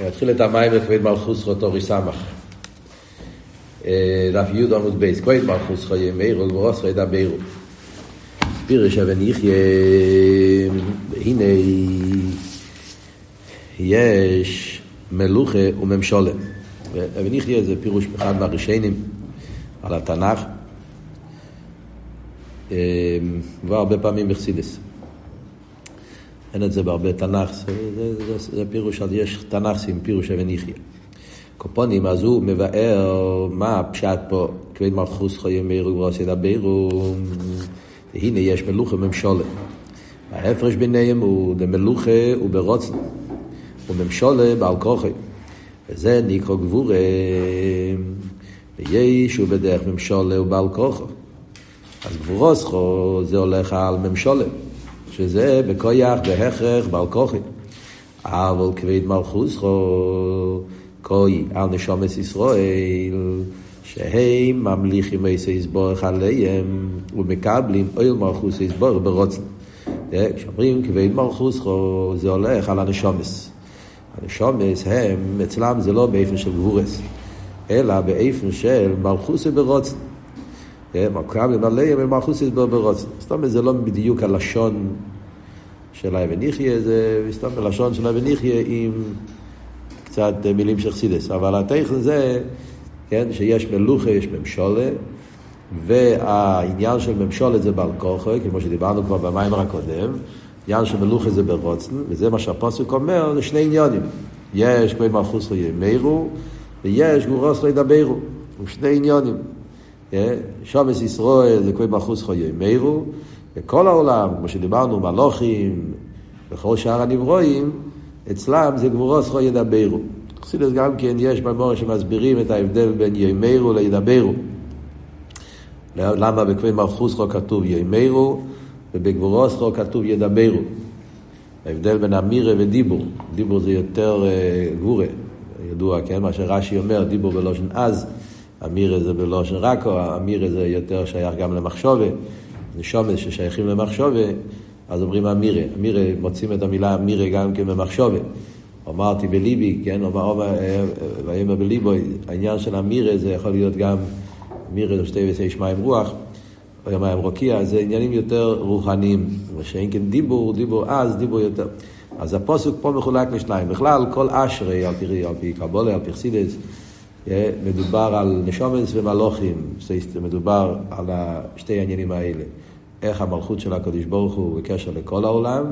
נתחיל את המים לכבד מלכוס חוטורי סמך. דף י' עמוד בייס, כבד מלכוס חיי מאירו גברוס חיי דברו. פירש אבן יחיה, הנה יש מלוכה וממשולה. אבן יחיה זה פירוש אחד מהראשונים על התנ"ך, כבר הרבה פעמים בחסידס. אין את זה בהרבה תנ"ך, זה, זה, זה, זה פירוש, יש תנ"ך עם פירוש אבן יחיא. קופונים, אז הוא מבאר מה הפשט פה, כבד מלכוס חיי מאירו וברוס ידברו, והנה יש מלוכה וממשולה. ההפרש ביניהם הוא למלוכה וברוצן, וממשולה בעל כוחי. וזה נקרא גבורה, ויש הוא בדרך ממשולה ובעל כוחו. אז גבורוסכו זה הולך על ממשולה. שזה בכויח, בהכרח, בעל כוחי. אבל כבד מלכוסכו, כוי על נשומת ישראל, שהם ממליכים איזה יסבורך עליהם ומקבלים אויל מלכוס יסבורך ברוצן. כשאומרים כבד מלכוסכו, זה הולך על הנשומס. הנשומס הם, אצלם זה לא באיפן של גבורס, אלא באיפן של מלכוס ברוצן. מקבלים עליהם ומלכוס ברוצן. זאת אומרת, זה לא בדיוק הלשון של האבן יחיה, זה מסתם בלשון של האבן יחיה עם קצת מילים של חסידס. אבל התכן זה, כן, שיש מלוכה, יש ממשולה, והעניין של ממשולה זה בעל כוחו, כמו שדיברנו כבר במיימר הקודם, עניין של מלוכה זה ברוצן, וזה מה שהפוסק אומר, זה שני עניונים. יש כבי מלכוס לא ימירו, ויש גורוס לא ידברו. הוא שני עניונים. שומס ישראל זה כבי מלכוס לא ימירו, בכל העולם, כמו שדיברנו, מלוכים וכל שאר הנברואים, אצלם זה גבורוס חו ידברו. חסידס גם כן יש במורה שמסבירים את ההבדל בין ימירו לידברו. למה בכבי מלכוס חו כתוב ימירו ובגבורוס חו כתוב ידברו. ההבדל בין אמירה ודיבור. דיבור זה יותר uh, גבורה, ידוע, כן? מה שרש"י אומר, דיבור בלושן אז, אמירה זה בלושן רקו, אמירה זה יותר שייך גם למחשובה. נשומת ששייכים למחשובה, אז אומרים אמירה. אמירה, מוצאים את המילה אמירה גם כן במחשובה. אמרתי בליבי, כן, אומר, ויאמר בליבו, העניין של אמירה זה יכול להיות גם אמירה זה שתי ושי שמיים רוח, או מים רוקיע, זה עניינים יותר רוחניים. ושאין כן דיבור, דיבור אז, דיבור יותר. אז הפוסק פה מחולק לשניים. בכלל, כל אשרי, על פי קבולה, על פי חסידס, מדובר על נשומס ומלוכים, מדובר על שתי העניינים האלה. איך המלכות של הקדוש ברוך הוא בקשר לכל העולם,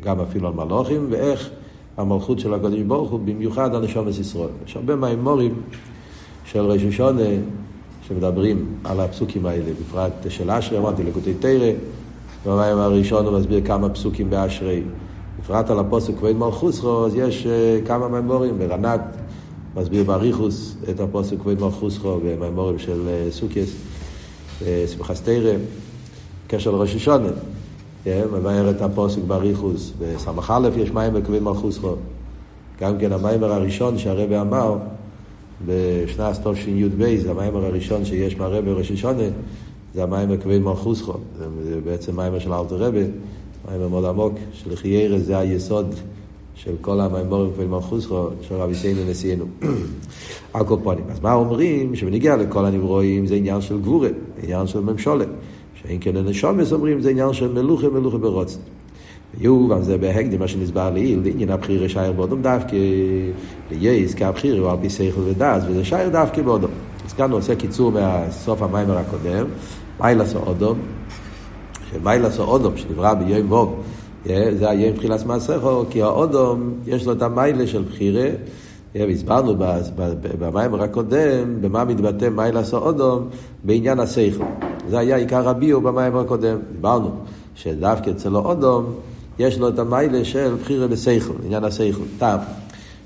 גם אפילו על מלוכים, ואיך המלכות של הקדוש ברוך הוא במיוחד על נשומס ישראל. יש הרבה מהאמורים של ראש השונה שמדברים על הפסוקים האלה, בפרט של אשרי, אמרתי לקוטי תרא, במים הראשון הוא מסביר כמה פסוקים באשרי. בפרט על הפוסק כבד מלכוסו, אז יש כמה מהאמורים, ברנת, מסביר באריכוס את הפוסק כבד מלכוסו במאמורים של סוכיס, שמחת תרא. קשר לראש השונה. מבאר את הפוסק באריכוס. בסמך א' יש מים בכבד מלכוסו. גם כן המיימר הראשון שהרבא אמר בשנת תשי"ב, זה המיימר הראשון שיש מהרבא ראש השונה, זה המיימר כבד מלכוסו. זה בעצם מיימר של אלתר רבא, מיימר מאוד עמוק, של חיירה זה היסוד של כל המיימורים כבד מלכוסו, של רבי סיינו נשיאנו. הקופונים. אז מה אומרים? שבניגיע לכל הנברואים זה עניין של גבורה, עניין של ממשולת. שאין כן הנשומס אומרים זה עניין של מלוכה מלוכה ברוצן. יהיו, ועל זה בהקדים מה שנתבאר לעיל, לעניין הבחירה שייך באדם דווקא, להיות כי הבחירה הוא על פי שכל ודעת, וזה שייך דווקא באדם. אז כאן הוא עושה קיצור מהסוף המאמר הקודם, מעלת האדם, שמעלת האדם שנברא ביום ו', זה היום תחילת מעשיך, כי האדם יש לו את המעלה של בחירה, והסברנו במאמר הקודם, במה מתבטא מעלת האדם, בעניין השכל. זה היה עיקר הביאו במיימר הקודם. דיברנו שדווקא אצל האודום יש לו את המיילה של בחירה בשכל, עניין השכל, טעם.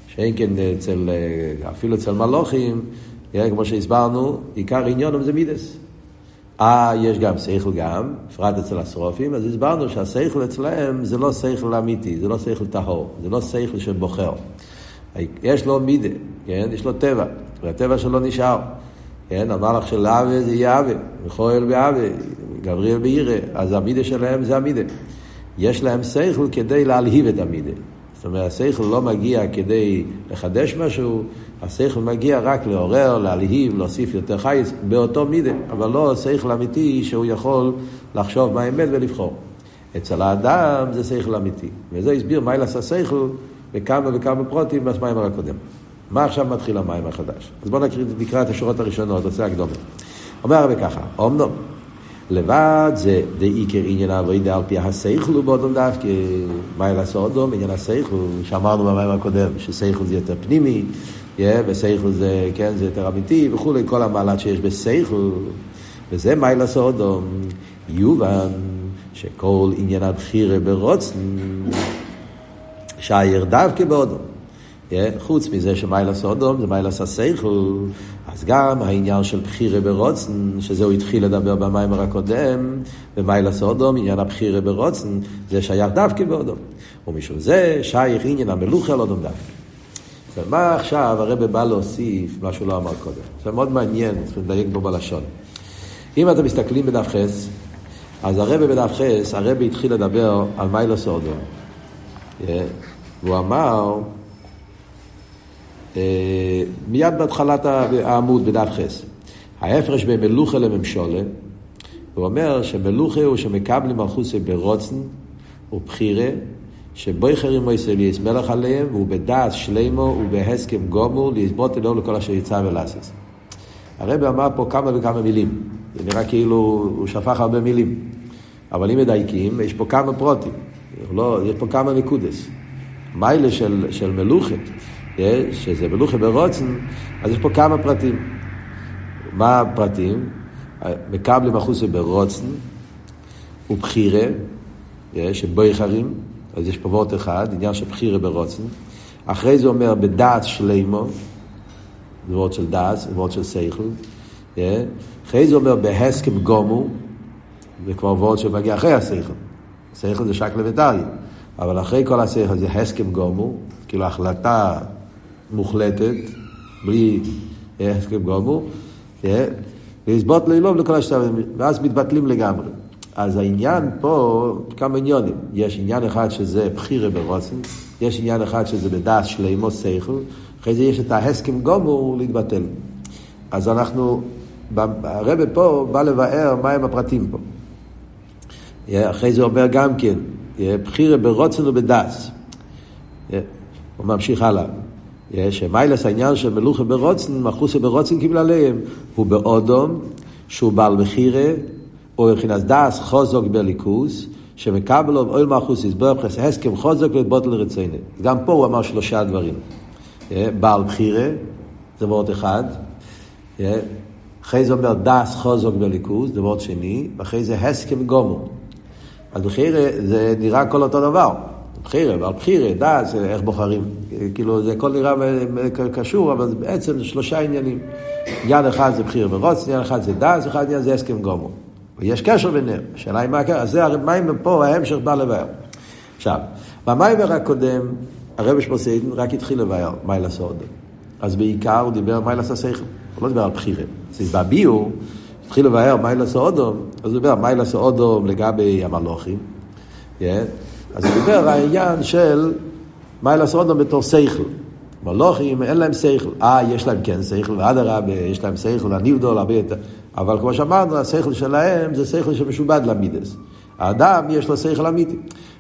שאין כן אצל, אפילו אצל מלוכים, כמו שהסברנו, עיקר עניונם זה מידס. אה, יש גם שכל גם, בפרט אצל השרופים, אז הסברנו שהשכל אצלהם זה לא שכל אמיתי, זה לא שכל טהור, זה לא שכל שבוחר. יש לו מידה, כן? יש לו טבע, והטבע שלו נשאר. כן, המלאך של אבה זה יאבה, מכויל באבה, גבריאל בעירה, אז המידה שלהם זה המידה. יש להם שכל כדי להלהיב את המידה. זאת אומרת, השכל לא מגיע כדי לחדש משהו, השכל מגיע רק לעורר, להלהיב, להוסיף יותר חייס, באותו מידה, אבל לא שכל אמיתי שהוא יכול לחשוב מה האמת ולבחור. אצל האדם זה שכל אמיתי, וזה הסביר מה ילעשה שכל בכמה וכמה פרוטים בסמיימר הקודם. מה עכשיו מתחיל המים החדש? אז בואו נקרא, נקרא את השורות הראשונות, עושה הקדומה. אומר הרבה ככה, אומנום, לבד זה דעיקר עניין אבוידה על פי הסייכלו באודום דווקא, מה יעשה אודום, עניין הסייכלו, שאמרנו במים הקודם, שסייכלו זה יותר פנימי, yeah, וסייכלו זה, כן, זה יותר אמיתי וכולי, כל המעלת שיש בסייכלו, וזה מה יעשה אודום, יובן, שכל עניין הבחירה ברוצן, שייר דווקא באודום. חוץ מזה שמיילה סודום זה מיילה ססייכל, אז גם העניין של בחירה ברוצן, שזה הוא התחיל לדבר במיימר הקודם, ומיילה סודום, עניין הבחירה ברוצן, זה שייך דווקא באודום. ומשום זה שייך עניין המלוכה על אודום דווקא. ומה עכשיו הרב בא להוסיף מה שהוא לא אמר קודם? זה מאוד מעניין, צריכים לדייק בו בלשון. אם אתם מסתכלים בדף חס, אז הרב בדף חס, הרב התחיל לדבר על מיילה סודום. והוא אמר, מיד בהתחלת העמוד בדף חס. ההפרש בין מלוכה לממשולה, הוא אומר שמלוכה הוא שמקבלים מלכוסי ברוצן ובחירה, שבויכרים מויסר ליס מלך עליהם, והוא בדעת שלימו ובהסכם גומור ליסבוט אלו לכל אשר יצא ולעשס. הרב אמר פה כמה וכמה מילים. זה נראה כאילו הוא שפך הרבה מילים. אבל אם מדייקים, יש פה כמה פרוטים. לא, יש פה כמה נקודס. מיילה של, של מלוכת, שזה מלוכה ברוצן, אז יש פה כמה פרטים. מה הפרטים? מקבלים אחוסי ברוצן ובחירה, שבויכרים, אז יש פה וורט אחד, עניין של בחירה ברוצן. אחרי זה אומר בדעת שלימו, זה וורט של דעת, זה וורט של סייכל. אחרי זה אומר בהסכם גומו, זה כבר וורט שמגיע אחרי הסייכל. סייכל זה שקלה וטריה. אבל אחרי כל הסייכל זה הסכם גומו, כאילו החלטה מוחלטת, בלי הסכם גומו, ולסבוט לילוב לכל השתיים, ואז מתבטלים לגמרי. אז העניין פה, כמה עניונים. יש עניין אחד שזה בחירה ברוסן, יש עניין אחד שזה בדס שלימו סייכל, אחרי זה יש את ההסכם גומו להתבטל. אז אנחנו, הרב פה בא לבאר מהם הפרטים פה. אחרי זה אומר גם כן, בחירה ברוצן ובדס. הוא ממשיך הלאה. שמיילס העניין של מלוכה ברוצן, מחוסה ברוצן קיבל עליהם, הוא באודום, שהוא בעל בחירה, או מבחינת דס חוזוק בליכוס, שמקבל לו אוהל מחוס יסבור חס הסכם חוזוק ובוטל רציני. גם פה הוא אמר שלושה דברים. בעל בחירה, זה מאוד אחד. אחרי זה אומר דס חוזוק בליכוס, זה מאוד שני, ואחרי זה הסכם גומו. אז בחירה זה נראה כל אותו דבר. בחירה, ועל בחירה, דעת, איך בוחרים. כאילו, זה הכל נראה קשור, אבל בעצם זה שלושה עניינים. עניין אחד זה בחירה ורוץ, עניין אחד זה דעת, אחד עניין זה הסכם גומו. ויש קשר ביניהם. השאלה היא מה הקשר, אז זה המים פה, ההמשך בא לבאר. עכשיו, במיימר הקודם, הרבי שמוסיידן רק התחיל לבאר מי לעשות. אז בעיקר הוא דיבר מי לעשות שכל. הוא לא דיבר על בחירה. אז בביור, התחיל לבאר מי לעשות אודום, אז הוא דיבר מי לעשות אודום לגבי המלוכים. אז הוא דיבר על העניין של לעשות אותם בתור שכל. מלוכים, אין להם שכל. אה, יש להם כן שכל, ואדרבה, יש להם שכל, הניבדול, הרבה יותר. אבל כמו שאמרנו, השכל שלהם זה שכל שמשובד למידס. האדם יש לו שכל אמיתי.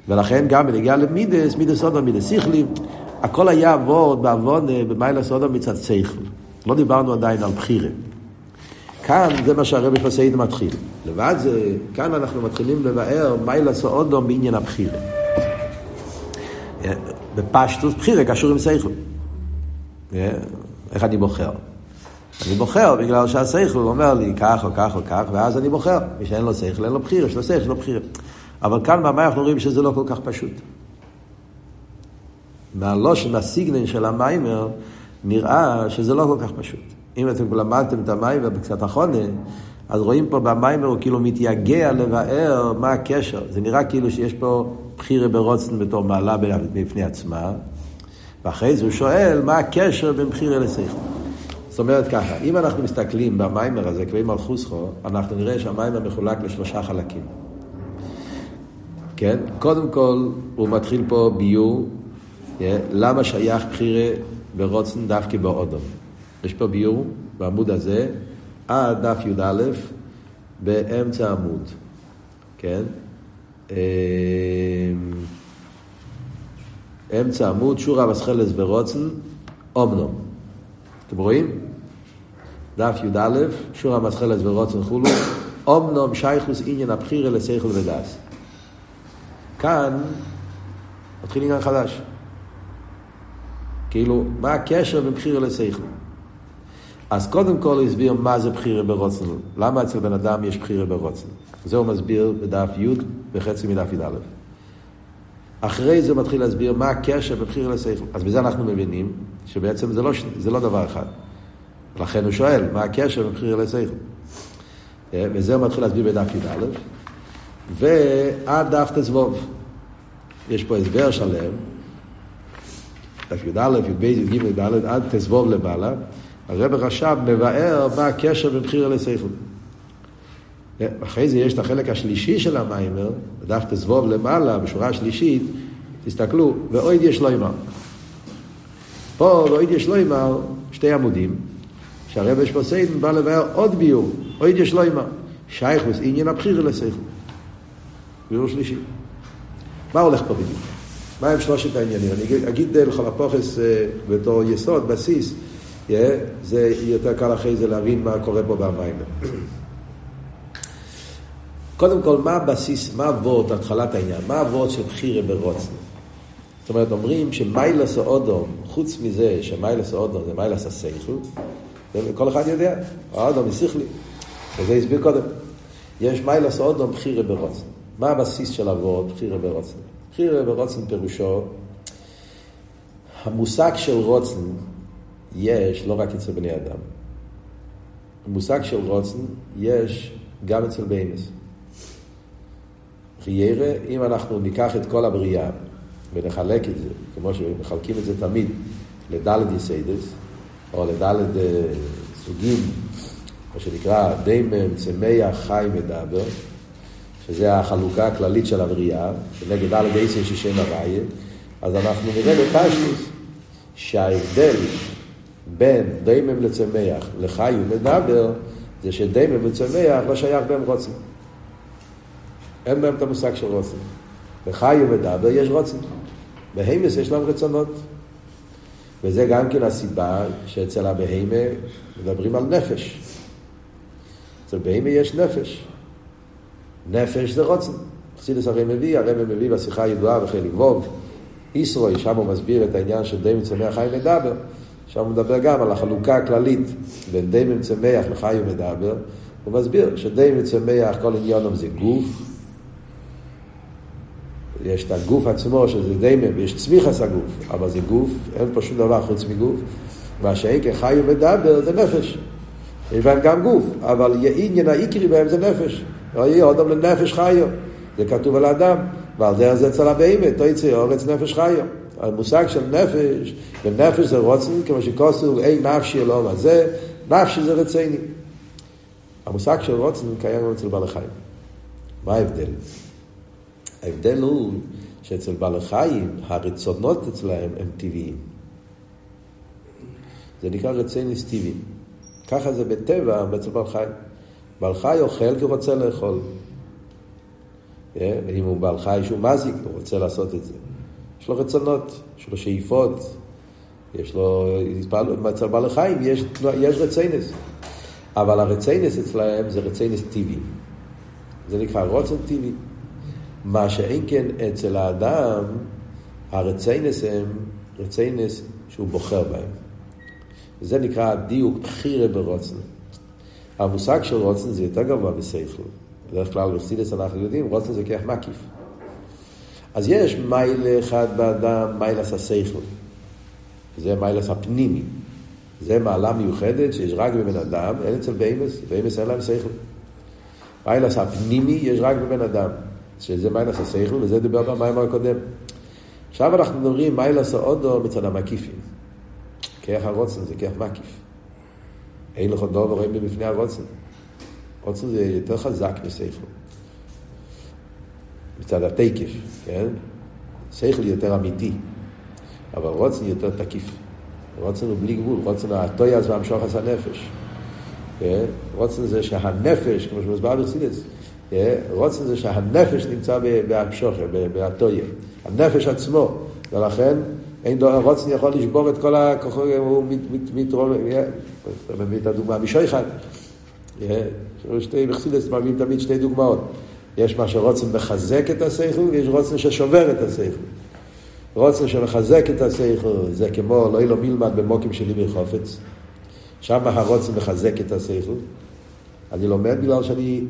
ולכן גם בנגיעה למידס, מידס עוד מידס שכלי, הכל היה עבוד בעוון במיילה סודו מצד שכל. לא דיברנו עדיין על בחירה. כאן זה מה שהרבי פסאיד מתחיל. לבד זה, כאן אנחנו מתחילים לבאר מיילה סודו בעניין הבחירה. בפשטוס בחירה קשור עם שכל. איך אני בוחר? אני בוחר בגלל שהשכל אומר לי כך או כך או כך, ואז אני בוחר. מי שאין לו שכל, אין לו בחירה, יש לו שכל, יש לו בחירה. אבל כאן במה אנחנו רואים שזה לא כל כך פשוט. מהלושן, הסיגנן של המיימר, נראה שזה לא כל כך פשוט. אם אתם למדתם את המיימר בקצת החונה, אז רואים פה במיימר הוא כאילו מתייגע לבאר מה הקשר. זה נראה כאילו שיש פה בחירה ברוצן בתור מעלה בפני עצמה, ואחרי זה הוא שואל מה הקשר בין בחירה לשכל. זאת אומרת ככה, אם אנחנו מסתכלים במיימר הזה, קוראים על חוסכו, אנחנו נראה שהמיימר מחולק לשלושה חלקים. כן? קודם כל, הוא מתחיל פה ביור למה שייך בחירה ברוצן דווקא באודום? יש פה ביור בעמוד הזה, עד דף י"א, באמצע העמוד, כן? אמ, אמצע עמוד, שורה מסחלס ורוצן, אומנום. אתם רואים? דף י"א, שורה מסחלס ורוצן חולו, אומנום שייכוס עניין הבחירה לשכל ודס. כאן מתחיל עניין חדש. כאילו, מה הקשר בין בחירה לשכל? אז קודם כל הסביר מה זה בחירה ברוצן. למה אצל בן אדם יש בחירה ברוצן. זה הוא מסביר בדף י' בחצי מדף י"א. אחרי זה הוא מתחיל להסביר מה הקשר בבחירה לשכל. אז בזה אנחנו מבינים שבעצם זה לא, זה לא דבר אחד. לכן הוא שואל, מה הקשר בבחירה לשכל? אה, וזה הוא מתחיל להסביר בדף י"א. ועד דף תזבוב. יש פה הסבר שלם, דף י"א, י"ב, י"ג, י"ד, עד תזבוב למעלה. הרב רש"ב מבאר מה הקשר בין בחירה לשכל. אחרי זה יש את החלק השלישי של המיימר, בדף תזבוב למעלה, בשורה השלישית, תסתכלו, ואויד יש לו אמר. פה ואויד יש לו אמר, שתי עמודים, שהרב שפוסיידן בא לבאר עוד ביור, אויד יש לו אמר, שייכוס עניין הבחירה לשכל. ביור שלישי. מה הולך פה בדיוק? מה הם שלושת העניינים? אני אגיד לכל הפוכס אה, בתור יסוד, בסיס, זה יותר קל אחרי זה להבין מה קורה פה במים. קודם כל, מה הבסיס, מה הוורד, התחלת העניין? מה הוורד של בחירה ברוצן? זאת אומרת, אומרים שמיילס האודום, חוץ מזה שמיילס האודום זה מיילס הסייכל, כל אחד יודע, האודום היא שכלי, וזה הסביר קודם. יש מעלת האדם בחירה ברצון. מה הבסיס של הוורד בחירה ברצון? בחירה ברצון פירושו, המושג של רצון יש לא רק אצל בני אדם. המושג של רצון יש גם אצל בהמות. חיירה, אם אנחנו ניקח את כל הבריאה ונחלק את זה, כמו שמחלקים את זה תמיד, לדלת יסודות, או לדלת אה, סוגים, מה שנקרא דיימם, צמח, חי, מדבר, שזה החלוקה הכללית של הבריאה, ונגד דלת עשר שישי נביה, אז אנחנו נראה בפשטוס שההבדל בין דיימם לצמח לחי ומדבר, זה שדיימם וצמח לא שייך בהם רוצים. אין בהם את המושג של רוצים. בחי ומדבר יש רוצים. בהימס יש להם רצונות. וזה גם כן הסיבה שאצל הבהימה מדברים על נפש. אצל בהימה יש נפש. נפש זה רוצן. חסידס הרי מביא, הרי מביא בשיחה הידועה בחלק ווב, ישרוי, שם הוא מסביר את העניין של די מצמח חי מדבר. שם הוא מדבר גם על החלוקה הכללית בין די מצמח לחי ומדבר. הוא מסביר שדי מצמח כל עניונם זה גוף, יש את הגוף עצמו שזה דיימם, יש צמיחס הגוף, אבל זה גוף, אין פה שום דבר חוץ מגוף. מה שאין חי ומדבר זה נפש. יש בהם גם גוף, אבל עניין העיקרי בהם זה נפש. לא יהיה אדם לנפש חיו. זה כתוב על האדם, ועל דרך זה אצל הבהמת, תויצא אורץ נפש חיו. המושג של נפש, ונפש זה רוצן, כמו שכוסו, אי נפשי אלוהים הזה, נפשי זה רציני. המושג של רוצן קיים אצל בעלי חיים. מה ההבדל? ההבדל הוא שאצל בעלי חיים הרצונות אצלהם הם טבעיים. זה נקרא רציניס טבעי. ככה זה בטבע אצל בעל חי. בעל חי אוכל כי הוא רוצה לאכול. ואם הוא בעל חי שהוא מזיק, הוא רוצה לעשות את זה. יש לו רצונות, יש לו שאיפות, יש לו... אצל בעלי חיים יש, יש רציינס. אבל הרציינס אצלהם זה רציינס טבעי. זה נקרא רוצן טבעי. מה שאין כן אצל האדם, הרציינס הם רציינס שהוא בוחר בהם. זה נקרא דיוק בחירה ברוצן. המושג של רוצן זה יותר גבוה משכל. בדרך כלל בחסידס אנחנו יודעים, רוצן זה כיח מקיף. אז יש מיילה אחד באדם, מיילס השכל. זה מיילס הפנימי. זה מעלה מיוחדת שיש רק בבן אדם, אין אצל בהמס, בהמס אין להם שכל. מיילס הפנימי יש רק בבן אדם. שזה מיילס השכל, וזה דיבר במים הקודם. עכשיו אנחנו מדברים מיילס האודו מצד המקיפים. כיח הרוצן זה כיח מקיף. אין לך דור ורואים בפני הרוצן. רוצן זה יותר חזק משכל. מצד התקף, כן? שכל יותר אמיתי. אבל רוצן יותר תקיף. רוצן הוא בלי גבול, רוצן הטויאס והמשוחס הנפש. רוצן זה שהנפש, כמו שמוסבר בחסידס, רוצן זה שהנפש נמצא בהמשוכר, בהטויה. הנפש עצמו, ולכן אין דור, רוצן יכול לשבור את כל הכוחות, הוא מתרומם, מביא את הדוגמה משויכת. שתי בחסידס מביאים תמיד שתי דוגמאות. יש מה שרוצן מחזק את השכל, ויש רוצן ששובר את השכל. רוצן שמחזק את השכל, זה כמו לא יהיה לו מלמד במוקים שלי מחופץ. שם הרוצן מחזק את השכל. אני לומד בגלל שאני,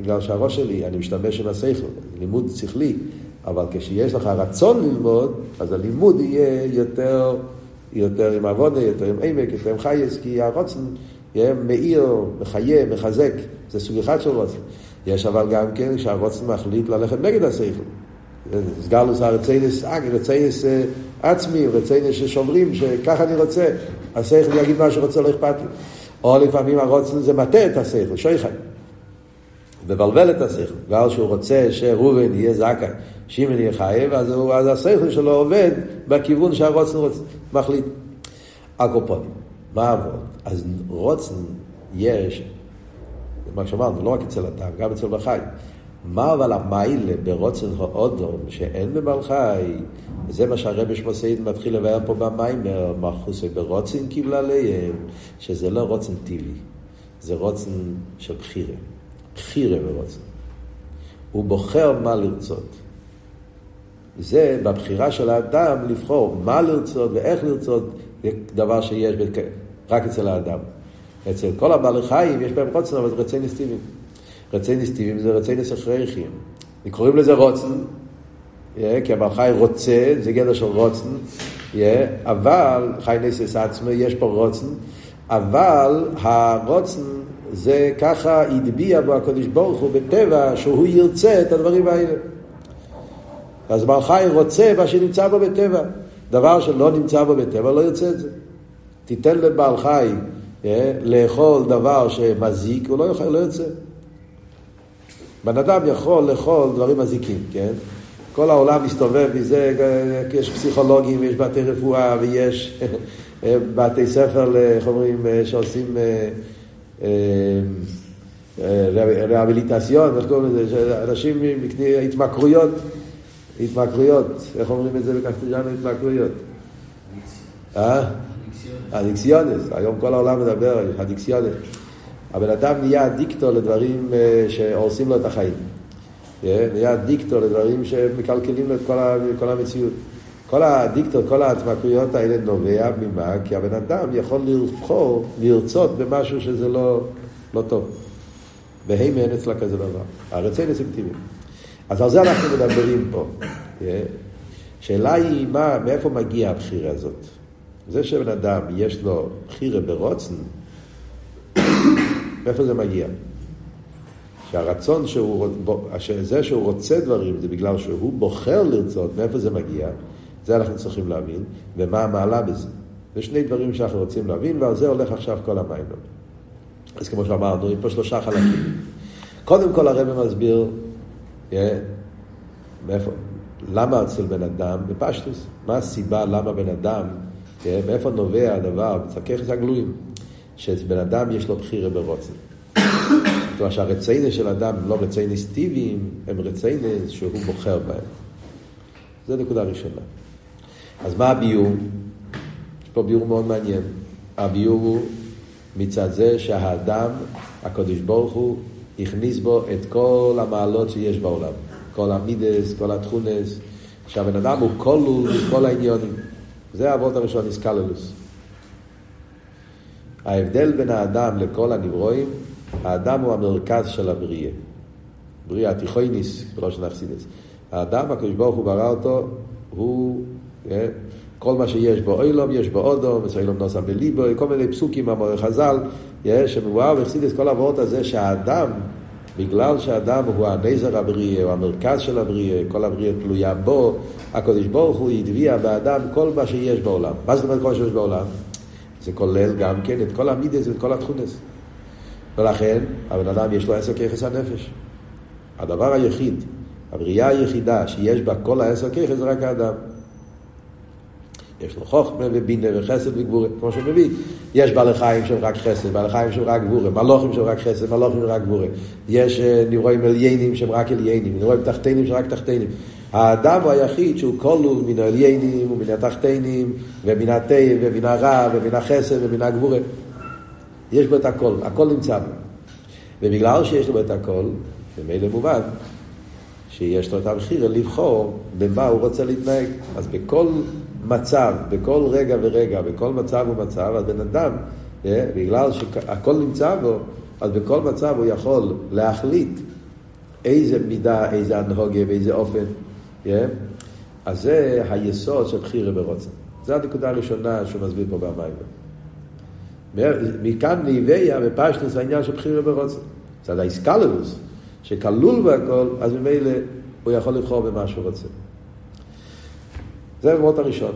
בגלל שהראש שלי, אני משתמש עם השכל, לימוד שכלי, אבל כשיש לך רצון ללמוד, אז הלימוד יהיה יותר, יותר עם עבודה, יותר עם עמק, יותר עם חייס, כי הרוצן יהיה מאיר, מחיה, מחזק, זה סוג אחד של רוצן. יש אבל גם כן שהרוצן מחליט ללכת נגד השכל. סגלוס הרציינס אגי, רציינס עצמי, רציינס ששוברים, שככה אני רוצה, השכל יגיד מה שרוצה, לא אכפת לי. או לפעמים הרוצן זה מטה את השכל, שויכן. מבלבל את השכל, בגלל שהוא רוצה שראובן יהיה זכאי, שמעון יהיה חייב, אז, אז השכל שלו עובד בכיוון שהרוצן רוצ, מחליט. הקופונים, מה עבוד? אז רוצן יש, מה שאמרנו, לא רק אצל אדם, גם אצל בחיים. מה אבל המיילה ברוצן האודום שאין במלכי, זה מה שהרבי שמוסעיד מתחיל לבאר פה במיימר, מחוסי ברוצן קיבלה עליהם, שזה לא רוצן טבעי, זה רוצן של בחירה. בחירה ברוצן. הוא בוחר מה לרצות. זה בבחירה של האדם לבחור מה לרצות ואיך לרצות, זה דבר שיש רק אצל האדם. אצל כל הבעלי חיים יש בהם רוצן, אבל זה רצי נסטיבים. רצי נסטיבים זה רצי נסחריכים. קוראים לזה רוצן, כי הבעל חי רוצה, זה גדר של רוצן, אבל חי נסס עצמו, יש פה רוצן, אבל הרוצן זה ככה הטביע בו הקדוש ברוך הוא בטבע שהוא ירצה את הדברים האלה. אז בעל חי רוצה מה שנמצא בו בטבע. דבר שלא נמצא בו בטבע לא ירצה את זה. תיתן לבעל חי לאכול דבר שמזיק, הוא לא יאכל, לא יוצא. בן אדם יכול לאכול דברים מזיקים, כן? כל העולם מסתובב מזה, יש פסיכולוגים, יש בתי רפואה ויש בתי ספר, איך אומרים, שעושים rehabilitación, איך קוראים לזה? אנשים עם התמכרויות, התמכרויות, איך אומרים את זה ב castellano התמכרויות? אה? adicciones, היום כל העולם מדבר על adicciones. הבן אדם נהיה adicto לדברים שהורסים לו את החיים. נהיה adicto לדברים שמקלקלים לו את כל המציאות. כל ה adicto, כל ההתמכרויות האלה נובע ממה? כי הבן אדם יכול לבחור, לרצות במשהו שזה לא, לא טוב. בהמה אין אצלה כזה דבר. הרצון אינסטינקטיבי. אז על זה אנחנו מדברים פה. שאלה היא, מה, מאיפה מגיעה הבחירה הזאת? זה שבן אדם יש לו בחירה ברוצן, מאיפה זה מגיע? שהרצון שהוא, זה שהוא רוצה דברים זה בגלל שהוא בוחר לרצות, מאיפה זה מגיע? זה אנחנו צריכים להבין, ומה המעלה בזה. זה שני דברים שאנחנו רוצים להבין, ועל זה הולך עכשיו כל המים. אז כמו שאמרנו, יש פה שלושה חלקים. קודם כל הרב מסביר, מאיפה, למה אצל בן אדם, בפשטוס, מה הסיבה למה בן אדם כן? מאיפה נובע הדבר? בצרכי הגלויים. שבן אדם יש לו בחירה ברוצן. זאת אומרת שהרציינס של אדם הם לא רציינס טבעיים, הם רציינס שהוא בוחר בהם. זו נקודה ראשונה. אז מה הביור? יש פה ביור מאוד מעניין. הביור הוא מצד זה שהאדם, הקדוש ברוך הוא, הכניס בו את כל המעלות שיש בעולם. כל המידס, כל התכונס, שהבן אדם הוא כלול כל העניונים. זה האבות הראשון, איסקללוס. ההבדל בין האדם לכל הנברואים, האדם הוא המרכז של הבריאה. בריאה התיכויניס, ולא שנחסידס. האדם, הקדוש ברוך הוא ברא אותו, הוא, כל מה שיש בו אילום, יש בו אודום, אילום נוסע בליבו, כל מיני פסוקים, אמורי חז"ל, שמבואר בחסידס כל העברות הזה שהאדם, בגלל שהאדם הוא הנזר הבריאה, הוא המרכז של הבריאה, כל הבריאה תלויה בו, הקדוש ברוך הוא הטביע באדם כל מה שיש בעולם. מה זאת אומרת כל מה שיש בעולם? זה כולל גם כן את כל המידס ואת כל התכונס. ולכן, הבן אדם יש לו עשר ככס הנפש. הדבר היחיד, הבריאה היחידה שיש בה כל העשר ככס זה רק האדם. יש לו חוכמה ובינה וחסד וגבורה, כמו שהוא מביא. יש בעלי חיים שהם רק חסד, בעלי חיים שהם רק גבורה, מלוכים שהם רק חסד, מלוכים שהם רק גבורה. יש אה, נברואים עליינים שהם רק עליינים, נברואים תחתינים שהם רק תחתינים. האדם הוא היחיד שהוא כלול מן העליינים ומן התחתינים ומן התה ומן הרע ומן החסד ומן הגבורה. יש בו את הכל, הכל נמצא בו. ובגלל שיש לו את הכל, במילא מובן, שיש לו את המחיר לבחור במה הוא רוצה להתנהג. אז בכל מצב, בכל רגע ורגע, בכל מצב ומצב, אז בן אדם, אה, בגלל שהכל נמצא בו, אז בכל מצב הוא יכול להחליט איזה מידה, איזה הנהוגה, באיזה אופן. אה? אז זה היסוד של בחירה ברוצן. זו הנקודה הראשונה שהוא מסביר פה במים. מכאן ניביה ופשטוס העניין של בחירה ברוצן. מצד האיסקלבוס, שכלול בהכל, אז ממילא הוא יכול לבחור במה שהוא רוצה. זה המות הראשון.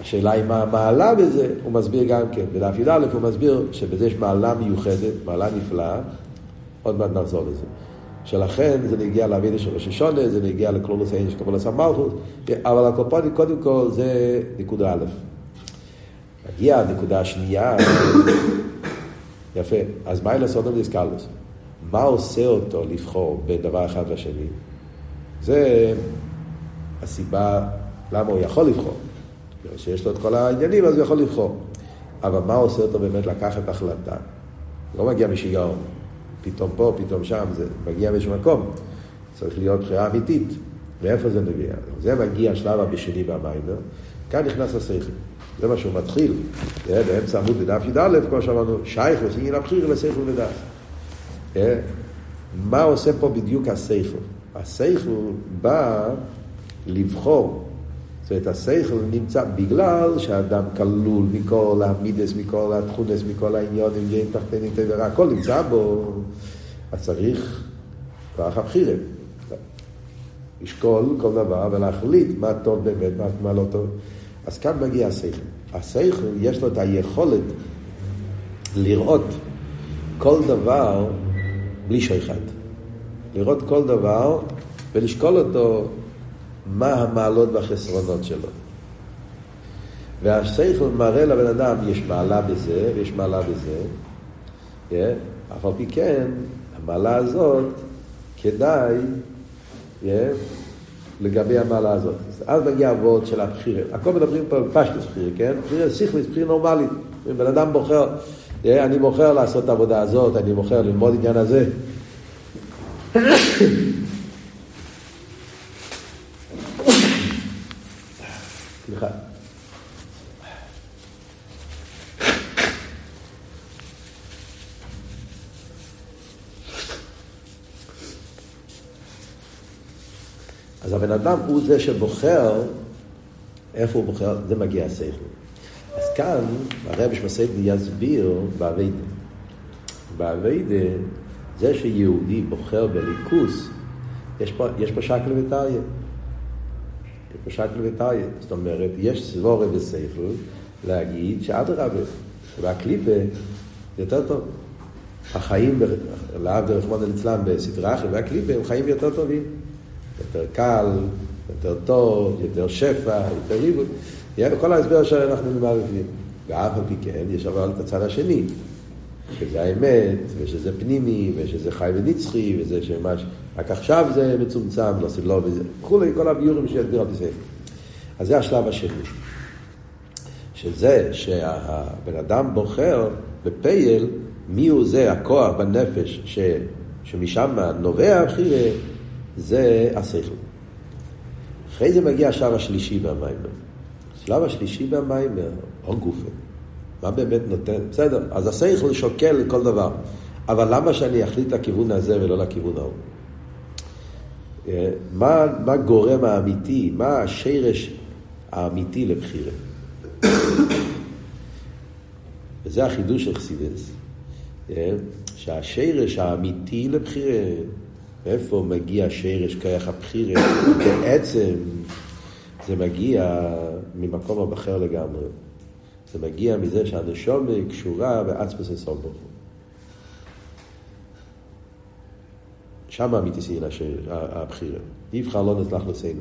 השאלה היא מה המעלה בזה, הוא מסביר גם כן. בדף י"א הוא מסביר שבזה יש מעלה מיוחדת, מעלה נפלאה, עוד מעט נחזור לזה. שלכן זה נגיע לאבידה של ראש השונה, זה נגיע לכלולוס העניין של קבולת המלכות, אבל הקופונים קודם כל זה נקודה א'. מגיעה הנקודה השנייה, יפה, אז מה לעשות עם דיסקלוס? מה עושה אותו לבחור בין דבר אחד לשני? זה הסיבה למה הוא יכול לבחור. שיש לו את כל העניינים אז הוא יכול לבחור. אבל מה עושה אותו באמת לקחת החלטה? לא מגיע משיגעון. פתאום פה, פתאום שם, זה מגיע באיזשהו מקום. צריך להיות בחירה אמיתית. מאיפה זה מגיע? זה מגיע השלב הבשני במיימר. כאן נכנס השכל. זה מה שהוא מתחיל. באמצע עמוד בדף י"א, כמו שאמרנו, שייך וסינגין הבחיר לשכל ודף. מה עושה פה בדיוק השכל? השכל בא לבחור. זאת אומרת, השכל נמצא בגלל שהאדם כלול מכל המידס, מכל התכונס, מכל העניונים, גיין תחתנים, תברא, הכל נמצא בו, אז צריך כוח הבחירה. לשקול כל דבר ולהחליט מה טוב באמת, מה, מה לא טוב. אז כאן מגיע השכל. השכל, יש לו את היכולת לראות כל דבר בלי שייכת. לראות כל דבר ולשקול אותו מה המעלות והחסרונות שלו. והשכל מראה לבן אדם, יש מעלה בזה ויש מעלה בזה, yeah, אף על פי כן, המעלה הזאת, כדאי yeah, לגבי המעלה הזאת. אז מגיע הוורד של הבחירה. הכל מדברים פה על פשטוס בחירה, כן? בחירה שכלית, בחירה נורמלית. בן אדם בוחר, yeah, אני בוחר לעשות את העבודה הזאת, אני בוחר ללמוד עניין הזה. סליחה. אז הבן אדם הוא זה שבוחר איפה הוא בוחר, זה מגיע השכל. אז כאן הרב שמסיידני יסביר באביידה. באביידה זה שיהודי בוחר בליכוס, יש פה, יש פה שקל וטריה. יש פה שקל וטריה. זאת אומרת, יש סבורה ושכל להגיד שאדרבה, והקליפה יותר טוב. החיים, להבדיל רחמנא ליצלן בסדרה אחרת, והקליפה הם חיים יותר טובים. יותר קל, יותר טוב, יותר שפע, יותר ריבוד. כל ההסבר שאנחנו בפנים. ואף על פי כן, יש אבל את הצד השני. שזה האמת, ושזה פנימי, ושזה חי ונצחי, וזה שמש... רק עכשיו זה מצומצם, לא סבלו וזה, וכולי, כל הביורים שיסביר על ספר. אז זה השלב השני. שזה שהבן אדם בוחר בפייל מי הוא זה הכוח בנפש ש, שמשם נובע הבחירה, זה השכל. אחרי זה מגיע השלב השלישי במיימר. השלב השלישי במיימר, או גופה. מה באמת נותן? בסדר, אז השכל שוקל כל דבר. אבל למה שאני אחליט לכיוון הזה ולא לכיוון ההוא? אה, מה, מה גורם האמיתי, מה השרש האמיתי לבחירה? וזה החידוש של חסידס, אה, שהשרש האמיתי לבחירה, מאיפה מגיע השרש כרך הבחירה? בעצם זה מגיע ממקום הבחר לגמרי. זה מגיע מזה שהנשומה קשורה בעצמס הסוף ברוך הוא. שם אמיתי סייל הבחירה. יבחר לא נצלח לצאנו.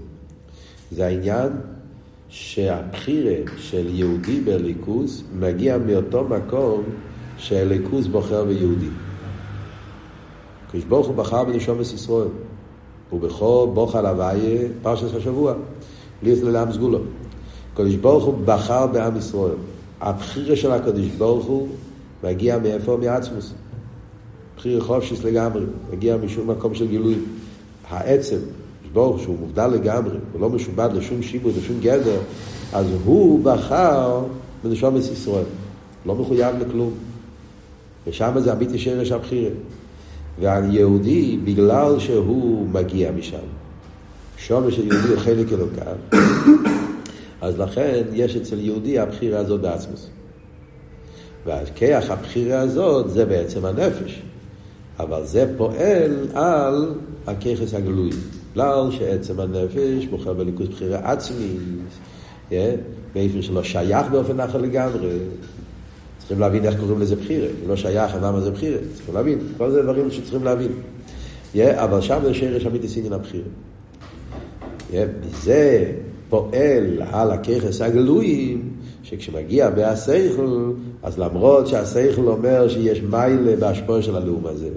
זה העניין שהבחירה של יהודי בליכוז מגיע מאותו מקום שהליכוז בוחר ביהודי. הקדוש ברוך הוא בחר בנשומת ישראל. ובכל בוחר הוויה פרשת השבוע, ליס לעם סגולו. הקדוש ברוך הוא בחר בעם ישראל. הבחירה של הקדוש ברוך הוא מגיע מאיפה? מעצמוס. בחירה חופשיס לגמרי, מגיע משום מקום של גילוי. העצם, ברוך שהוא מובדל לגמרי, הוא לא משובד לשום שיבוד, לשום גדר, אז הוא בחר בנשומת ישראל. לא מחויב לכלום. ושם זה הביטי שרש הבחירה. והיהודי, בגלל שהוא מגיע משם, שומר של יהודי הוא חלק אלוקיו, אז לכן יש אצל יהודי הבחירה הזאת בעצמוס. והכיח הבחירה הזאת זה בעצם הנפש. אבל זה פועל על הכיחס הגלוי. בגלל שעצם הנפש בוחר בליכוז בחירה עצמית, באופן שלא שייך באופן אחר לגמרי. צריכים להבין איך קוראים לזה בחירה. לא שייך, למה זה בחירה? צריכים להבין. כל זה דברים שצריכים להבין. אבל שם זה שרש אמיתי סינגן הבחירה. וזה פועל על הככס הגלויים, שכשמגיע בהסייכל, אז למרות שהסייכל אומר שיש מיילה בהשפעה של הלאום הזה,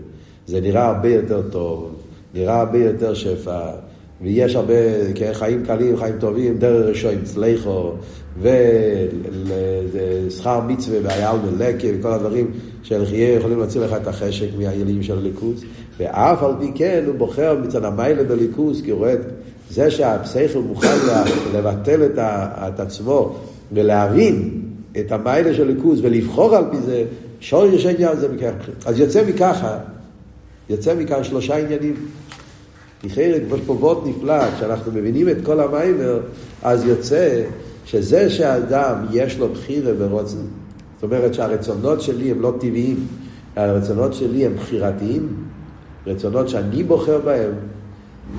זה נראה הרבה יותר טוב, נראה הרבה יותר שפע, ויש הרבה חיים קלים, חיים טובים, דרך ראשון, צליחו, ושכר מצווה והיעל מלקה וכל הדברים שלחייה יכולים להוציא לך את החשק מהילים של הליכוז. ואף על פי כן הוא בוחר מצד המיילה בליכוז כי הוא רואה זה שהפסייכל מוכן לבטל את, את עצמו ולהבין את המיילה של ליכוז ולבחור על פי זה שור ישן יעל זה מכך. אז יוצא מככה יוצא מכאן שלושה עניינים. כי כמו פה וורט נפלא, כשאנחנו מבינים את כל המיימר, אז יוצא שזה שהאדם יש לו בחירה ורוצן, זאת אומרת שהרצונות שלי הם לא טבעיים, הרצונות שלי הם בחירתיים, רצונות שאני בוחר בהם,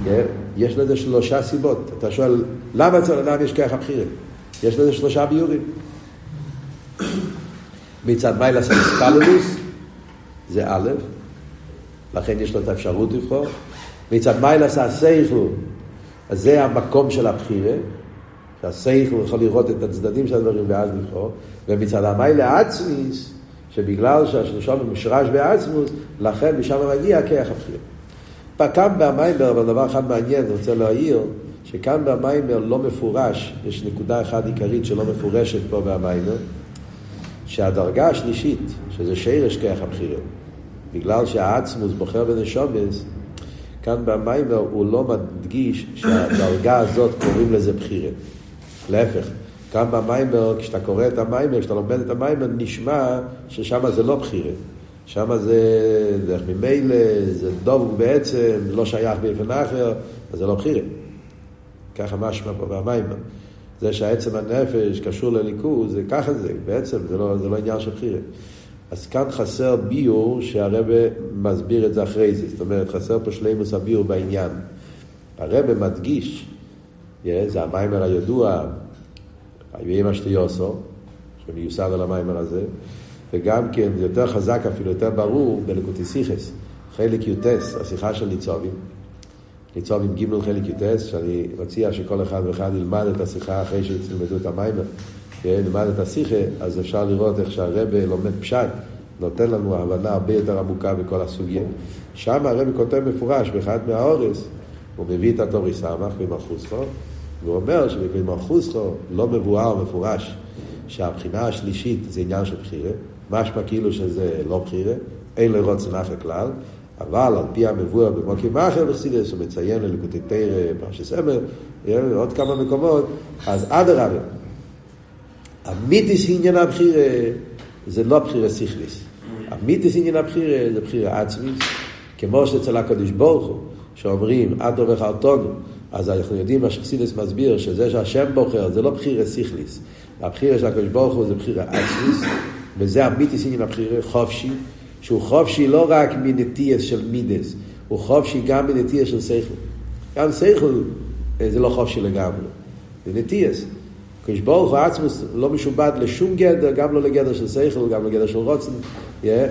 כן? יש לזה שלושה סיבות. אתה שואל, למה אצל אדם יש ככה בחירה? יש לזה שלושה ביורים. מצד מיילס הסקלולוס זה א', לכן יש לו את האפשרות לבחור. מצד מיילס הסייכלו, אז זה המקום של הבחירה. שהשכל יכול לראות את הצדדים של הדברים ואז לבחור, ומצד המיילה עצמיס, שבגלל שהשלושה מושרש בעצמוס, לכן משם מגיע כיח הבחיר. כאן במיימר, אבל דבר אחד מעניין, אני רוצה להעיר, שכאן במיימר לא מפורש, יש נקודה אחת עיקרית שלא מפורשת פה במיימר, שהדרגה השלישית, שזה שירש כיח הבחיר, בגלל שהעצמוס בוחר בנשומס, כאן במיימר הוא לא מדגיש שהדרגה הזאת קוראים לזה בחירה. להפך, גם במיימר, כשאתה קורא את המיימר, כשאתה לומד את המיימר, נשמע ששם זה לא בחירה. שם זה דרך ממילא, זה דוב בעצם, לא שייך באופן אחר, אז זה לא בחירה. ככה משמע פה במיימר. זה שהעצם הנפש קשור לליכוז, זה ככה זה, בעצם זה לא, זה לא עניין של בחירה. אז כאן חסר ביור שהרבא מסביר את זה אחרי זה. זאת אומרת, חסר פה שלימוס הביור בעניין. הרבא מדגיש זה המיימר הידוע, ויהי מה שתיוסו, שמיוסד על המיימר הזה, וגם כן, זה יותר חזק אפילו, יותר ברור, בלקוטיסיכס, חלק יוטס, השיחה של ניצובים. ניצובים ג' חלק יוטס, שאני מציע שכל אחד ואחד ילמד את השיחה אחרי שילמדו את המיימר, ילמד את השיחה, אז אפשר לראות איך שהרבה לומד פשט, נותן לנו הבנה הרבה יותר עמוקה בכל הסוגיה. שם הרבי כותב מפורש באחד מהאורס, הוא מביא את התורי סמך במלכוסו, והוא אומר שבמלכוסו לא מבואר מפורש שהבחינה השלישית זה עניין של בחירה, משמע כאילו שזה לא בחירה, אין רוצן אחר כלל, אבל על פי המבואר במוקים אחר בחסידס, הוא מציין ללקוטי תרא, פרשת סמר, עוד כמה מקומות, אז אדרבה, המיתיס עניין הבחירה זה לא בחירה שכליס. המיתיס עניין הבחירה זה בחירה עצמית, כמו שאצל הקדוש ברוך הוא, שאומרים, אדו וחרטונו, אז אנחנו יודעים מה שחסידס מסביר, שזה שהשם בוחר, זה לא בחירה סיכליס. הבחירה של הקדוש ברוך הוא זה בחירה עצמיס, וזה המיתיס עניין הבחירה חופשי, שהוא חופשי לא רק מנטייס של מידס, הוא חופשי גם מנטייס של סייכל. גם סייכל זה לא חופשי לגמרי, זה נטייס. הקדוש ברוך הוא עצמוס לא משובד לשום גדר, גם לא לגדר של סייכל, גם לגדר של רוצן,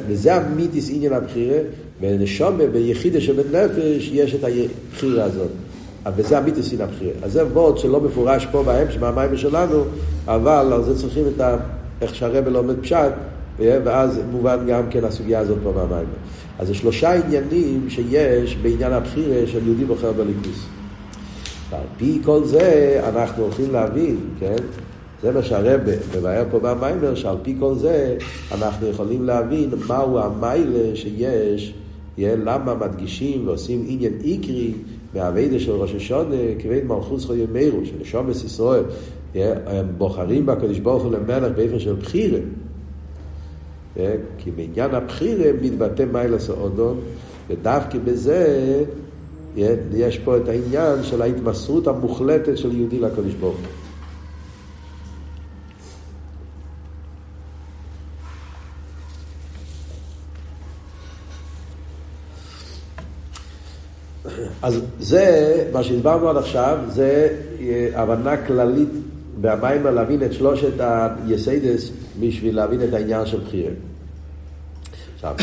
וזה המיתיס עניין הבחירה, בנשומה, ביחידה של בית נפש, יש את הבחירה הזאת. וזה המיתוס סין הבחירה. אז זה וורד שלא מפורש פה בהם, שבמים שלנו, אבל על זה צריכים את ה... איך שהרבא לומד פשט, ואז מובן גם כן הסוגיה הזאת פה במים. אז זה שלושה עניינים שיש בעניין הבחירה של יהודי בוחר בליכוס. ועל פי כל זה אנחנו הולכים להבין, כן? זה מה שהרבא מבאר פה במיימר, שעל פי כל זה אנחנו יכולים להבין מהו המיילה שיש, למה מדגישים ועושים עניין איקרי מהאביידה של ראש השונה, כבית מלכוס חיי מאירו, של שומס ישראל, הם בוחרים בקדוש ברוך הוא למלך באיפה של בחירה. כי בעניין הבחירה מתבטא מיילס האודון, ודווקא בזה יש פה את העניין של ההתמסרות המוחלטת של יהודי לקדוש ברוך הוא. אז זה, מה שהסברנו עד עכשיו, זה אה, הבנה כללית במים להבין את שלושת היסיידס בשביל להבין את העניין של בחירה. עכשיו,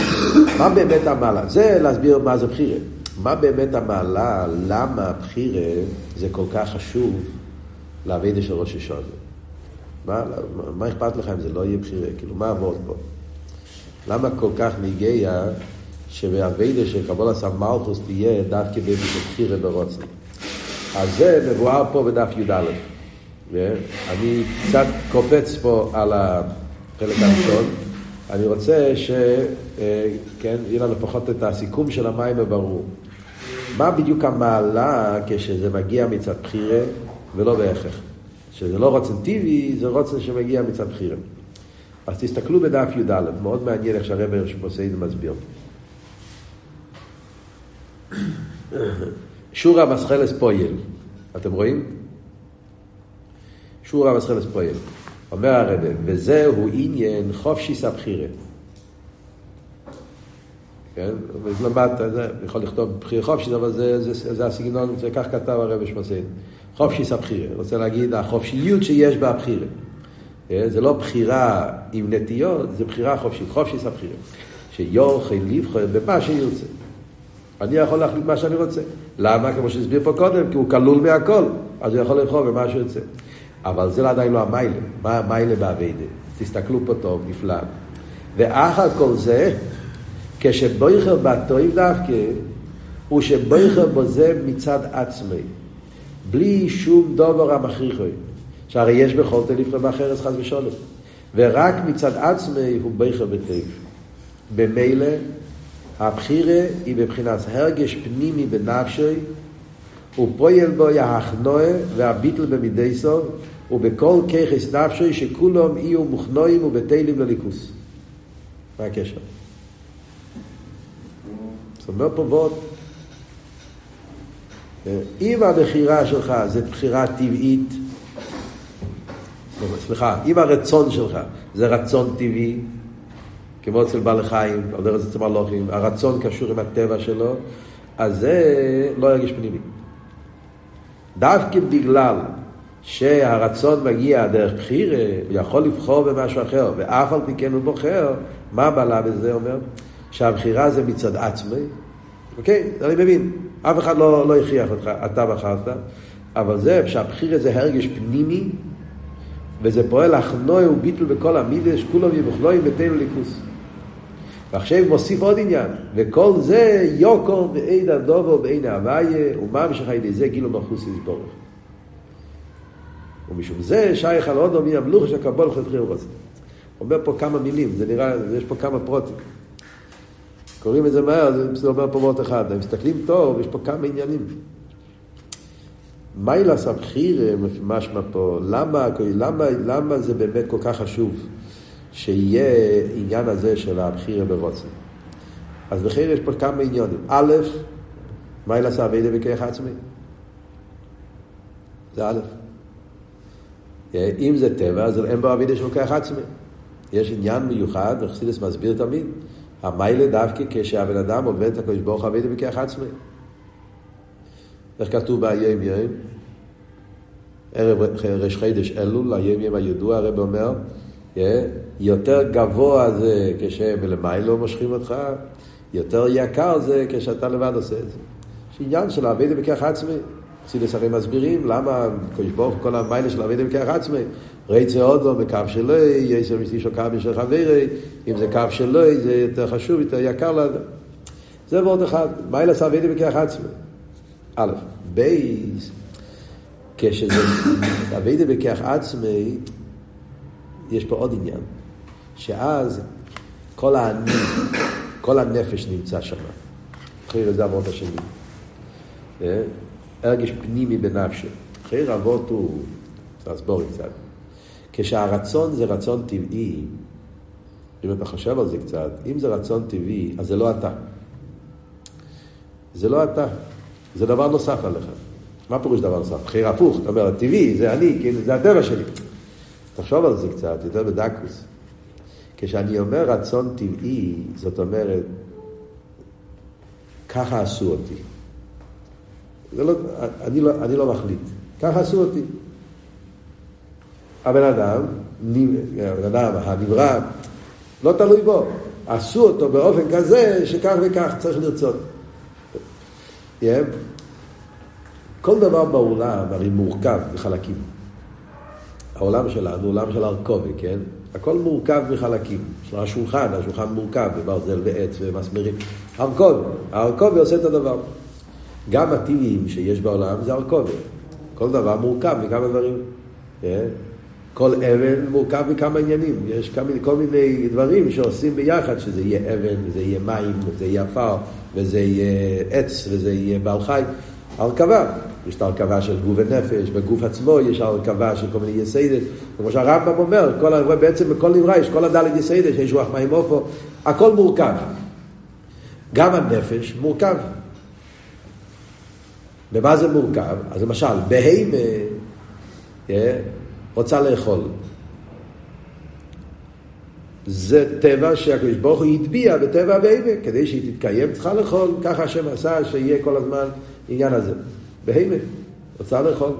מה באמת המעלה? זה להסביר מה זה בחירה. מה באמת המעלה, למה בחירה זה כל כך חשוב לאבידה של ראש השונה? מה, מה אכפת לך אם זה לא יהיה בחירה? כאילו, מה עבוד פה? למה כל כך מגיע שבאביידה של קבול עשה מלכוס תהיה דווקא באיזה בחירה ברוצן. אז זה מבואר פה בדף י"א. אני קצת קופץ פה על החלק הראשון. אני רוצה ש... אה, כן, יהיה לנו לפחות את הסיכום של המים הברור. מה בדיוק המעלה כשזה מגיע מצד בחירה ולא בהכרח? שזה לא רוצן טבעי, זה רוצן שמגיע מצד בחירה. אז תסתכלו בדף י"א, מאוד מעניין איך שהרבר שמוסייד מסביר. שורה מסחלס פויל, אתם רואים? שורה מסחלס פויל. אומר הרב, וזהו עניין חופשי סבחירה. כן? למטה, זה, יכול לכתוב בחירה חופשי, אבל זה, זה, זה, זה הסגנון, זה כך כתב הרב שמסעין. חופשי סבחירה. רוצה להגיד, החופשיות שיש בבחירה. כן? זה לא בחירה עם נטיות, זה בחירה חופשית, חופשי סבחירה. שיוכל לבחור במה שירצה. אני יכול להחליט מה שאני רוצה. למה? כמו שהסביר פה קודם, כי הוא כלול מהכל, אז הוא יכול לבחור במה שהוא רוצה. אבל זה עדיין לא המיילה. מה המיילה באביידה? תסתכלו פה טוב, נפלא. ואחר כל זה, כשבויכר בטויב דווקא, הוא שבויכר בו זה מצד עצמי. בלי שום דובר המכריחוי. שהרי יש בכל תל לבחר באחרס חס ושולם. ורק מצד עצמי הוא בויכר בטויב. במילא הבחירה היא בבחינת הרגש פנימי בנפשי, ופועל בו יהכנועה והביטל במידי סוף, ובכל ככס נפשי שכולם יהיו מוכנועים ובטלים לליכוס. מה הקשר? זאת אומרת פה ועוד. אם הבחירה שלך זה בחירה טבעית, סליחה, אם הרצון שלך זה רצון טבעי, כמו אצל בעלי חיים, על דרך אצל מלוכים, הרצון קשור עם הטבע שלו, אז זה לא ירגיש פנימי. דווקא בגלל שהרצון מגיע דרך בחירה, הוא יכול לבחור במשהו אחר, ואף על פי כן הוא בוחר, מה בעלה בזה אומר? שהבחירה זה מצד עצמי, אוקיי? אני מבין, אף אחד לא, לא הכריח אותך, אתה בחרת, אבל זה שהבחירה זה הרגש פנימי, וזה פועל אחנוי וביטל בכל המידש, כולם יבוכלוים בתינו ליכוס. ועכשיו מוסיף עוד עניין, וכל זה יוקום ואין הדובו ואין ומה משך על זה גילו מלכוס יסבורך. ומשום זה שייך על עוד מי המלוך שקבול חתכי ורוצה. אומר פה כמה מילים, זה נראה, יש פה כמה פרוטים. קוראים את זה מהר, זה אומר פה וורט אחד. אם מסתכלים טוב, יש פה כמה עניינים. מיילס הבחיר משמע פה, למה, למה, למה זה באמת כל כך חשוב? שיהיה עניין הזה של הבחירה ברוצן. אז בכיר יש פה כמה עניונים. א', מה אלא עשה אבידה בכרך עצמי? זה א'. אם זה טבע, אז אין בו אבידה של כרך עצמי. יש עניין מיוחד, וחסידס מסביר תמיד, המיילה דווקא כשהבן אדם עובד את הקדוש ברוך אבידה בכרך עצמי. איך כתוב באיים יום? ערב ראש חידש אלול, היום יום הידוע, הרב אומר, יותר גבוה זה כשמלמיילו מושכים אותך, יותר יקר זה כשאתה לבד עושה את זה. יש עניין של אבידה בכך עצמי. חסידס הרי מסבירים למה קדוש ברוך כל המיילה של אבינו בכך עצמי רצה אודו בקו שלו, יש משתישו קו של חברי, אם זה קו שלו, זה יותר חשוב, יותר יקר לאדם. זה ועוד אחד, מיילה סבינו בכך עצמי. א', בייס, כשזה אבינו בכך עצמי, יש פה עוד עניין, שאז כל האני, כל הנפש נמצא שם. אחרי זה אבות השני. הרגש פנימי בנפשו. אחרי אבות הוא, תסבור קצת. כשהרצון זה רצון טבעי, אם אתה חושב על זה קצת, אם זה רצון טבעי, אז זה לא אתה. זה לא אתה, זה דבר נוסף עליך. מה פירוש דבר נוסף? בחיר הפוך, אתה אומר, טבעי, זה אני, כאילו, זה הטבע שלי. תחשוב על זה קצת, יותר בדקוס. כשאני אומר רצון טבעי, זאת אומרת, ככה עשו אותי. לא, אני, לא, אני לא מחליט, ככה עשו אותי. הבן אדם, הבן אדם, הנברא, לא תלוי בו. עשו אותו באופן כזה שכך וכך צריך לרצות. Yeah. כל דבר בעולם הרי מורכב מחלקים. העולם שלנו עולם של ארכובי, כן? הכל מורכב מחלקים. יש לו השולחן, השולחן מורכב בברזל ועץ ומסמרים. ארכובי, הארכובי עושה את הדבר. גם הטילים שיש בעולם זה ארכובי. כל דבר מורכב מכמה דברים. Yeah. כל אבן מורכב מכמה עניינים, יש מיני, כל מיני דברים שעושים ביחד, שזה יהיה אבן, וזה יהיה מים, וזה יהיה עפר, וזה יהיה עץ, וזה יהיה בעל חי. הרכבה, יש את ההרכבה של גוף ונפש, בגוף עצמו יש הרכבה של כל מיני יסודות, כמו שהרמב"ם אומר, כל, בעצם בכל נברא יש כל הדלת יסודות, יש רוח מים עפר, הכל מורכב. גם הנפש מורכב. במה זה מורכב? אז למשל, בהמה, רוצה לאכול. זה טבע שהקדוש ברוך הוא הטביע בטבע הבהמה, כדי שהיא תתקיים צריכה לאכול, ככה השם עשה שיהיה כל הזמן עניין הזה. בהמה, רוצה לאכול.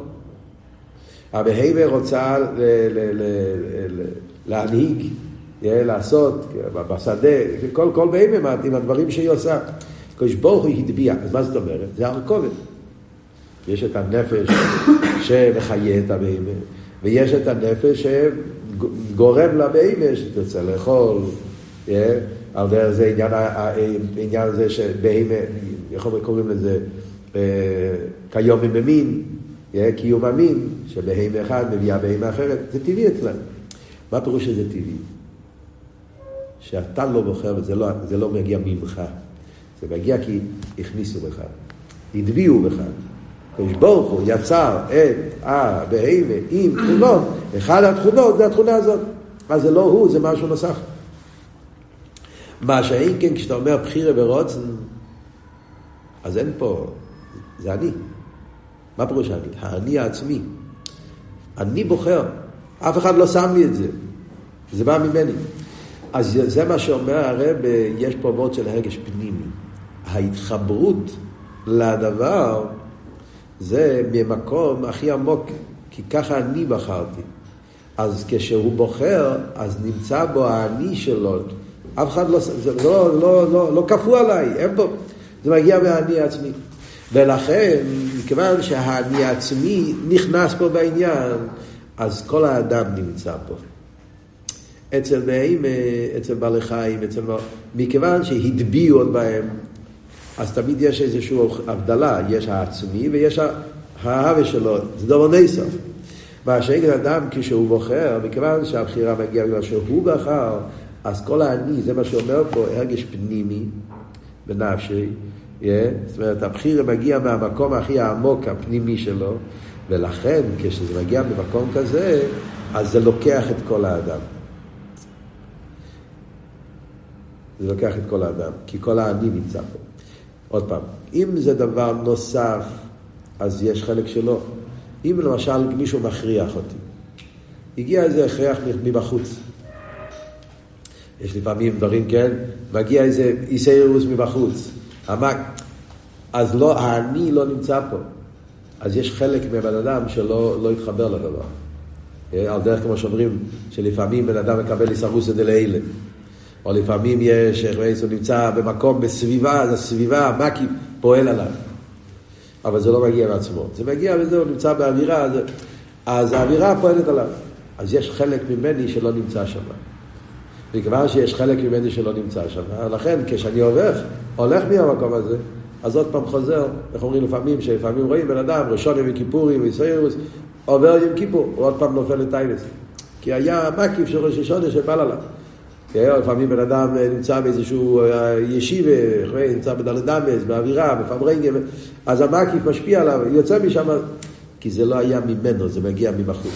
הבהמה רוצה להנהיג, לעשות, בשדה, כל, כל בהמה עם הדברים שהיא עושה. הקדוש ברוך הוא הטביע, אז מה זאת אומרת? זה הרכובת. יש את הנפש שמחיה את הבהמה. ויש את הנפש שגורם לבהמה שתרצה לאכול, על דרך זה עניין, העניין הזה שבהמה, איך קוראים לזה, כיום עם המין, קיום המין, שבהמה אחד מביאה בהמה אחרת, זה טבעי אצלם. מה פירוש שזה טבעי? שאתה לא בוחר וזה לא, לא מגיע ממך, זה מגיע כי הכניסו בך, הטביעו בך. הקדוש ברוך הוא יצר את הבהמה עם תכונות, אחד התכונות זה התכונה הזאת. אז זה לא הוא, זה משהו נוסף. מה שאין כן כשאתה אומר בחירה ורוצן, אז אין פה, זה אני. מה פירוש אני? האני העצמי. אני בוחר, אף אחד לא שם לי את זה. זה בא ממני. אז זה מה שאומר הרב, יש פה וורד של הרגש פנימי. ההתחברות לדבר זה ממקום הכי עמוק, כי ככה אני בחרתי. אז כשהוא בוחר, אז נמצא בו האני שלו. אף אחד לא, זה לא, לא, לא, לא כפו עליי, אין פה. זה מגיע מהאני העצמי. ולכן, מכיוון שהאני העצמי נכנס פה בעניין, אז כל האדם נמצא פה. אצל נעים, אצל בעלי חיים, אצל... מכיוון שהטביעו עוד בהם אז תמיד יש איזושהי הבדלה, יש העצמי ויש ההווה שלו, זה דבר נסף. מה שאין אדם כשהוא בוחר, מכיוון שהבחירה מגיעה בגלל שהוא בחר, אז כל האני, זה מה שאומר פה, הרגש פנימי בנפשי, yeah, זאת אומרת, הבחירה מגיע מהמקום הכי העמוק, הפנימי שלו, ולכן כשזה מגיע ממקום כזה, אז זה לוקח את כל האדם. זה לוקח את כל האדם, כי כל האני נמצא פה. עוד פעם, אם זה דבר נוסף, אז יש חלק שלו. אם למשל מישהו מכריח אותי, הגיע איזה הכרח מבחוץ. יש לפעמים דברים, כן? מגיע איזה איסאירוס מבחוץ. המק... אז לא, האני לא נמצא פה. אז יש חלק מהבן אדם שלא לא התחבר לדבר. אה, על דרך כמו שאומרים, שלפעמים בן אדם מקבל איסאירוס דלאלה. או לפעמים יש, איך הוא נמצא במקום, בסביבה, אז הסביבה, המקי פועל עליו. אבל זה לא מגיע מעצמו. זה מגיע וזהו, נמצא באווירה, אז, אז האווירה פועלת עליו. אז יש חלק ממני שלא נמצא שם. מכיוון שיש חלק ממני שלא נמצא שם, לכן כשאני הולך, הולך מהמקום הזה, אז עוד פעם חוזר, איך אומרים לפעמים, שלפעמים רואים בן אדם, ראשון יום כיפורים, ויסיירוס, עובר יום כיפור, הוא עוד פעם נופל לטיילס. כי היה מקיף של ראש השונה שבא עליו. לפעמים בן אדם נמצא באיזשהו אה, ישיבה, נמצא בדלת דמס, באווירה, בפברנגה, אז המקיף משפיע עליו, יוצא משם, כי זה לא היה ממנו, זה מגיע מבחוץ.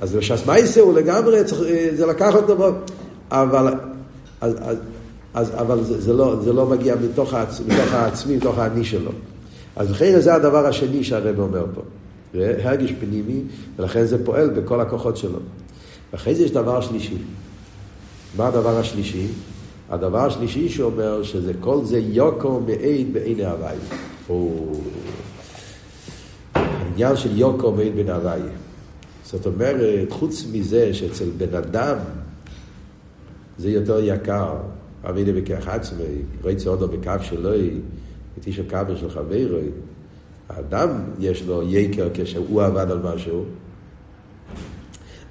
אז בש"ס מייסר הוא לגמרי, צריך, אה, זה לקח אותו, אבל, אז, אז, אבל זה, זה, לא, זה לא מגיע מתוך, העצ, מתוך העצמי, מתוך האני שלו. אז לכן זה הדבר השני שהרב אומר פה. הרגש פנימי, ולכן זה פועל בכל הכוחות שלו. ואחרי זה יש דבר שלישי. מה הדבר השלישי? הדבר השלישי שאומר שזה כל זה יוקו מעיד בעיני הוואי. העניין של יוקו מעיד בעיני הוואי. זאת אומרת, חוץ מזה שאצל בן אדם זה יותר יקר, אבידי בכך עצמי, רצה עוד בקו שלו, איתי של קו של חברו, האדם יש לו יקר כשהוא עבד על משהו,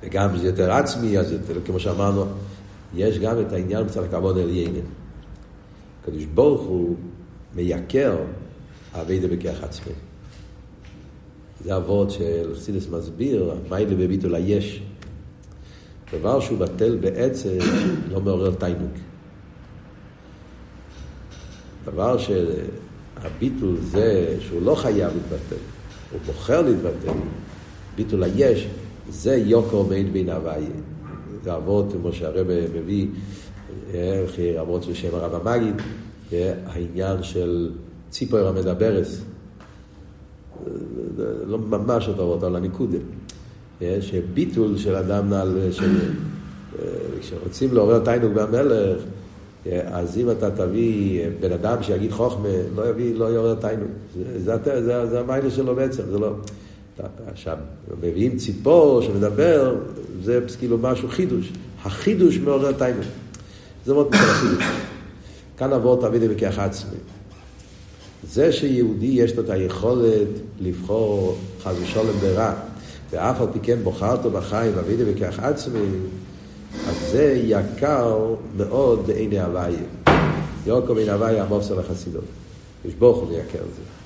וגם זה יותר עצמי, אז יותר, כמו שאמרנו, יש גם את העניין מצד הכבוד ינן. הקדוש ברוך הוא מייקר אבידי בכך עצמי. זה אבות של חסידס מסביר, מיילה בביטול היש. דבר שהוא בטל בעצם לא מעורר תיינוק. דבר שהביטול זה שהוא לא חייב להתבטל, הוא בוחר להתבטל, ביטול היש, זה יוקר מעין בין הוויה. זה אבות, כמו שהרבא מביא, אבות של שם הרב המגיד, העניין של ציפור המדברס. לא ממש אותו אבות, אבל הניקודה. שביטול של אדם נעל, כשרוצים לעורר תיינוק במלך, אז אם אתה תביא בן אדם שיגיד חוכמה, לא יביא, לא יעורר תיינוק. זה, זה, זה, זה המיילה שלו בעצם, זה לא... עכשיו, מביאים ציפור שמדבר, זה כאילו משהו חידוש. החידוש מעורר תיינוק. זה מאוד מצד החידוש. כאן עבור תביא בכך עצמי. זה שיהודי יש לו את היכולת לבחור חס ושלום ברע, ואף על פי כן בוחרתו בחיים ואבידי בכך עצמי, אז זה יקר מאוד בעיני הוויה. יוקו בעיני הוויה המופסל החסידות. יש ברוך הוא לייקר את זה.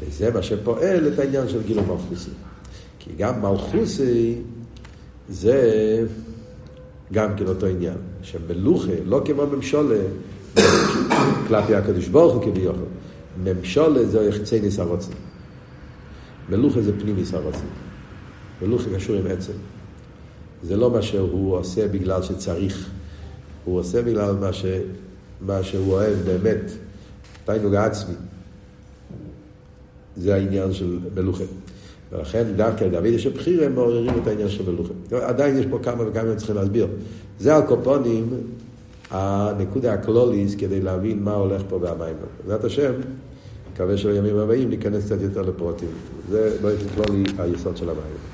וזה מה שפועל את העניין של גילו מלכוסי. כי גם מלכוסי זה גם כן אותו עניין. שמלוכה, לא כמו ממשולה, כלפי הקדוש ברוך הוא כביכול. ממשולה זה יחצי ניס הרוצן. מלוכה זה פנימיס הרוצן. מלוכה קשור עם עצם. זה לא מה שהוא עושה בגלל שצריך. הוא עושה בגלל מה, ש... מה שהוא אוהב באמת. תיינוג עצמי. זה העניין של מלוכה. ולכן דווקא דוד יש בחירה, הם מעוררים את העניין של מלוכה. עדיין יש פה כמה וכמה צריכים להסביר. זה הקופונים, הנקודה הקלוליס, כדי להבין מה הולך פה במים. בעזרת השם, מקווה שבימים הבאים ניכנס קצת יותר לפרוטים. זה באופן כללי היסוד של המים.